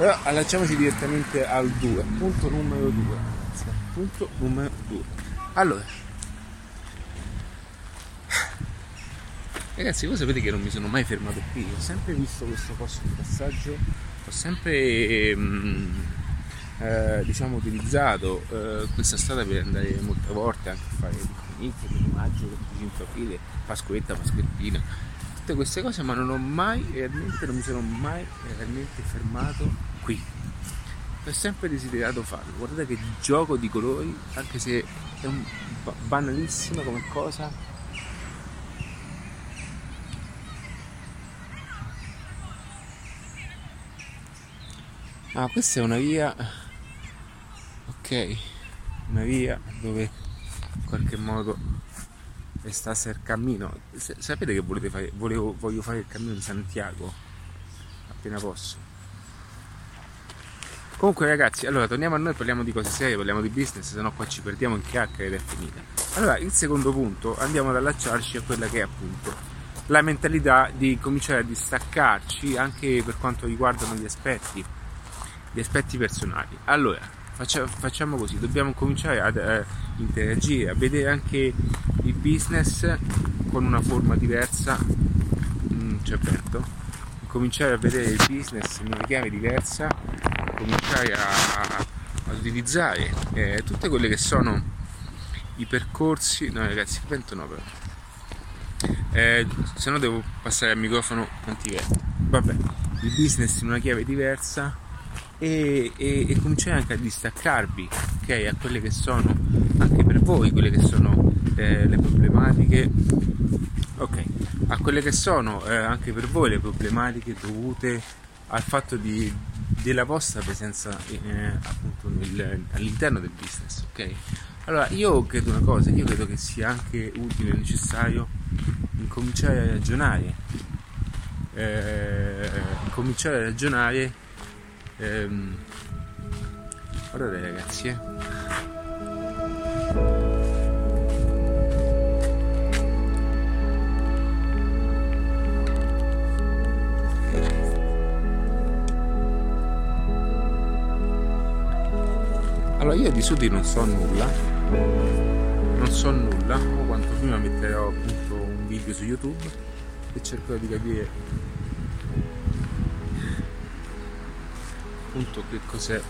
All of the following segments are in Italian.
però allacciamoci direttamente al 2 punto numero 2 punto numero 2 allora. Ragazzi voi sapete che non mi sono mai fermato qui. Ho sempre visto questo posto di passaggio. Ho sempre mm, eh, diciamo utilizzato eh, questa strada per andare molte volte anche a fare inizio, maggio, 25 aprile, Pasquetta, Pasquettina, tutte queste cose, ma non ho mai realmente, non mi sono mai realmente fermato qui. Ho sempre desiderato farlo. Guardate che gioco di colori, anche se è un banalissima come cosa. Ah, questa è una via. Ok, una via dove in qualche modo restasse il cammino. Sapete che volete fare? Volevo, voglio fare il cammino di Santiago appena posso. Comunque ragazzi, allora torniamo a noi, parliamo di cose serie, parliamo di business, se no qua ci perdiamo in chiacchiere ed è finita. Allora, il secondo punto, andiamo ad allacciarci a quella che è appunto la mentalità di cominciare a distaccarci anche per quanto riguardano gli aspetti, gli aspetti personali. Allora, facciamo così, dobbiamo cominciare ad eh, interagire, a vedere anche il business con una forma diversa, mm, c'è aperto, cominciare a vedere il business in una chiave diversa, cominciare a, a utilizzare eh, tutte quelle che sono i percorsi, no ragazzi, il vento no però, eh, se no devo passare al microfono antivento, vabbè, il business in una chiave diversa e, e, e, cominciare anche a distaccarvi okay, a quelle che sono anche per voi quelle che sono eh, le problematiche. Ok a quelle che sono eh, anche per voi le problematiche dovute al fatto di, della vostra presenza eh, appunto nel, all'interno del business ok allora io credo una cosa io credo che sia anche utile e necessario incominciare a ragionare eh, incominciare a ragionare ehm, guardate ragazzi eh. Allora io di Sudi non so nulla. Non so nulla o quanto prima metterò appunto un video su youtube e cercherò di capire appunto che cos'è.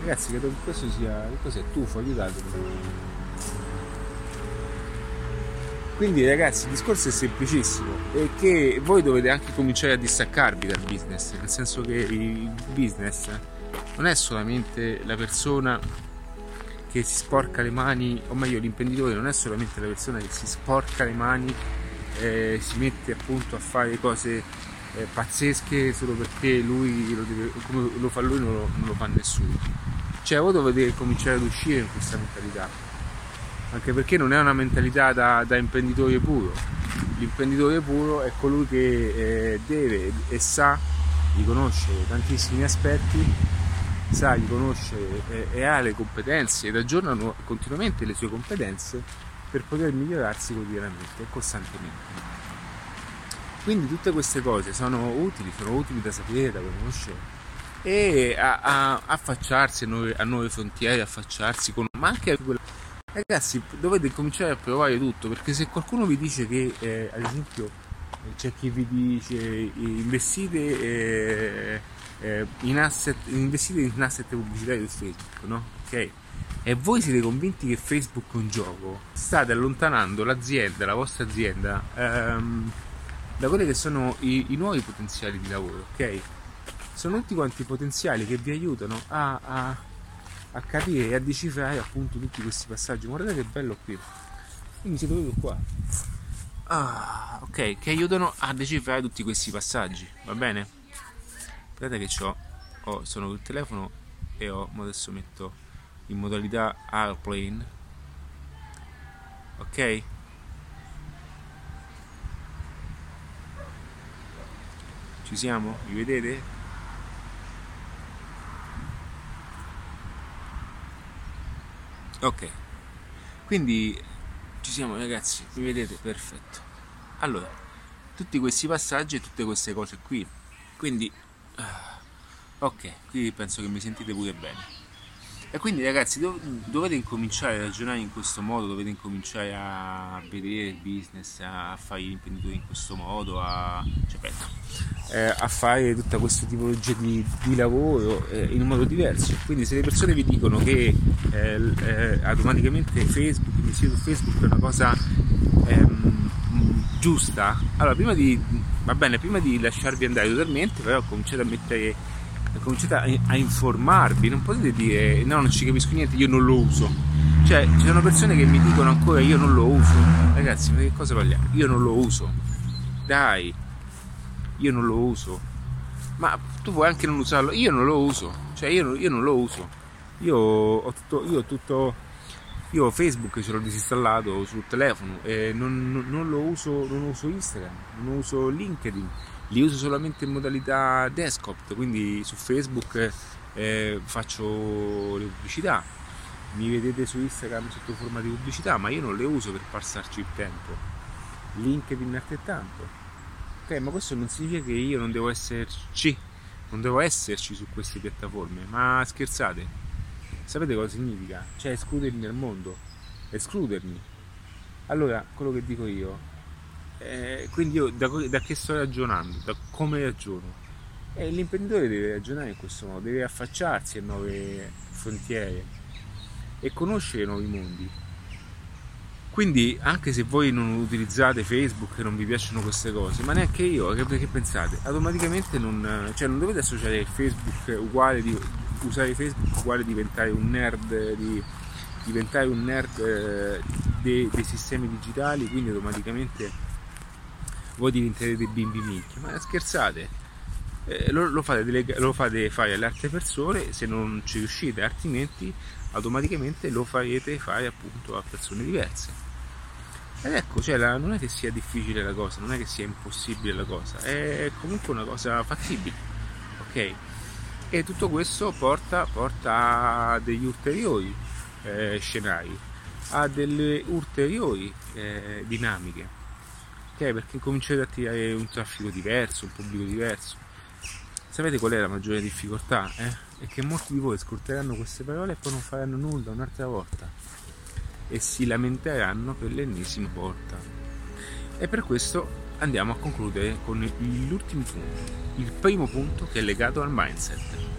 Ragazzi credo che questo sia che cos'è? Tuffo aiutatemi. Quindi ragazzi il discorso è semplicissimo e che voi dovete anche cominciare a distaccarvi dal business nel senso che il business non è solamente la persona che si sporca le mani o meglio l'imprenditore non è solamente la persona che si sporca le mani e si mette appunto a fare cose eh, pazzesche solo perché lui lo deve, come lo fa lui non lo, non lo fa nessuno. Cioè voi dovete cominciare ad uscire in questa mentalità, anche perché non è una mentalità da, da imprenditore puro. L'imprenditore puro è colui che eh, deve e sa riconoscere tantissimi aspetti, sa riconoscere e, ha le competenze ed aggiorna continuamente le sue competenze per poter migliorarsi quotidianamente e costantemente. Quindi tutte queste cose sono utili, sono utili da sapere, da conoscere e a, a, affacciarsi a nuove, a nuove frontiere, affacciarsi con... ma anche a quella... Ragazzi, dovete cominciare a provare tutto perché se qualcuno vi dice che, eh, ad esempio, c'è chi vi dice investite eh, eh, in asset, investite in asset pubblicitari su Facebook, no? Ok? E voi siete convinti che Facebook è un gioco, state allontanando l'azienda, la vostra azienda, ehm, da quelli che sono i, i, nuovi potenziali di lavoro, ok? Sono tutti quanti potenziali che vi aiutano a, a, a capire e a decifrare appunto tutti questi passaggi. Guardate che bello qui. Quindi siete venuti qua. Ah, ok, che aiutano a decifrare tutti questi passaggi, va bene? Guardate che ho ho, sono col telefono e ho adesso metto in modalità airplane ok ci siamo? mi vedete? ok quindi ci siamo ragazzi mi vedete? perfetto allora tutti questi passaggi e tutte queste cose qui quindi ok qui penso che mi sentite pure bene e quindi ragazzi dov- dovete incominciare a ragionare in questo modo, dovete incominciare a vedere il business, a fare gli imprenditori in questo modo, a, cioè, eh, a fare tutta questa tipologia di, di lavoro eh, in un modo diverso. Quindi se le persone vi dicono che eh, eh automaticamente Facebook, il sito Facebook è una cosa ehm, giusta, allora prima di, va bene, prima di lasciarvi andare totalmente, però cominciate a mettere cominciate a, a, informarvi, non potete dire no, non ci capisco niente, io non lo uso. Cioè, ci sono persone che mi dicono ancora io non lo uso. Ragazzi, ma che cosa parliamo? Io non lo uso. Dai, io non lo uso. Ma tu puoi anche non usarlo, io non lo uso. Cioè, io, io non lo uso. Io ho tutto, io ho tutto io Facebook ce l'ho disinstallato sul telefono e non, non, lo uso, non uso Instagram, non uso LinkedIn, li uso solamente in modalità desktop, quindi su Facebook eh, faccio le pubblicità, mi vedete su Instagram sotto forma di pubblicità, ma io non le uso per passarci il tempo. LinkedIn altrettanto. Ok, ma questo non significa che io non devo esserci, non devo esserci su queste piattaforme, ma scherzate. Sapete cosa significa? Cioè escludermi dal mondo, escludermi. Allora, quello che dico io, eh, quindi io da, da, che sto ragionando, da come ragiono? Eh, l'imprenditore deve ragionare in questo modo, deve affacciarsi a nuove frontiere e conoscere nuovi mondi. Quindi anche se voi non utilizzate Facebook e non vi piacciono queste cose, ma neanche io, che, che pensate? Automaticamente non, cioè non dovete associare Facebook uguale di, usare Facebook uguale diventare un nerd di, diventare un nerd eh, dei, dei sistemi digitali, quindi automaticamente voi diventerete bimbi minchia, ma scherzate. Eh, lo, lo, fate delega- lo, fate fare alle altre persone se non ci riuscite, altrimenti automaticamente lo farete fare appunto a persone diverse. Ed ecco, cioè, la, non è che sia difficile la cosa, non è che sia impossibile la cosa, è comunque una cosa fattibile. Ok? E tutto questo porta, porta a degli ulteriori eh, scenari, a delle ulteriori eh, dinamiche ok? Perché cominciate ad attirare un traffico diverso, un pubblico diverso. Sapete qual è la maggiore difficoltà? Eh? È che molti di voi ascolteranno queste parole e poi non faranno nulla un'altra volta e si lamenteranno per l'ennesima volta. E per questo andiamo a concludere con l'ultimo punto, il primo punto che è legato al mindset.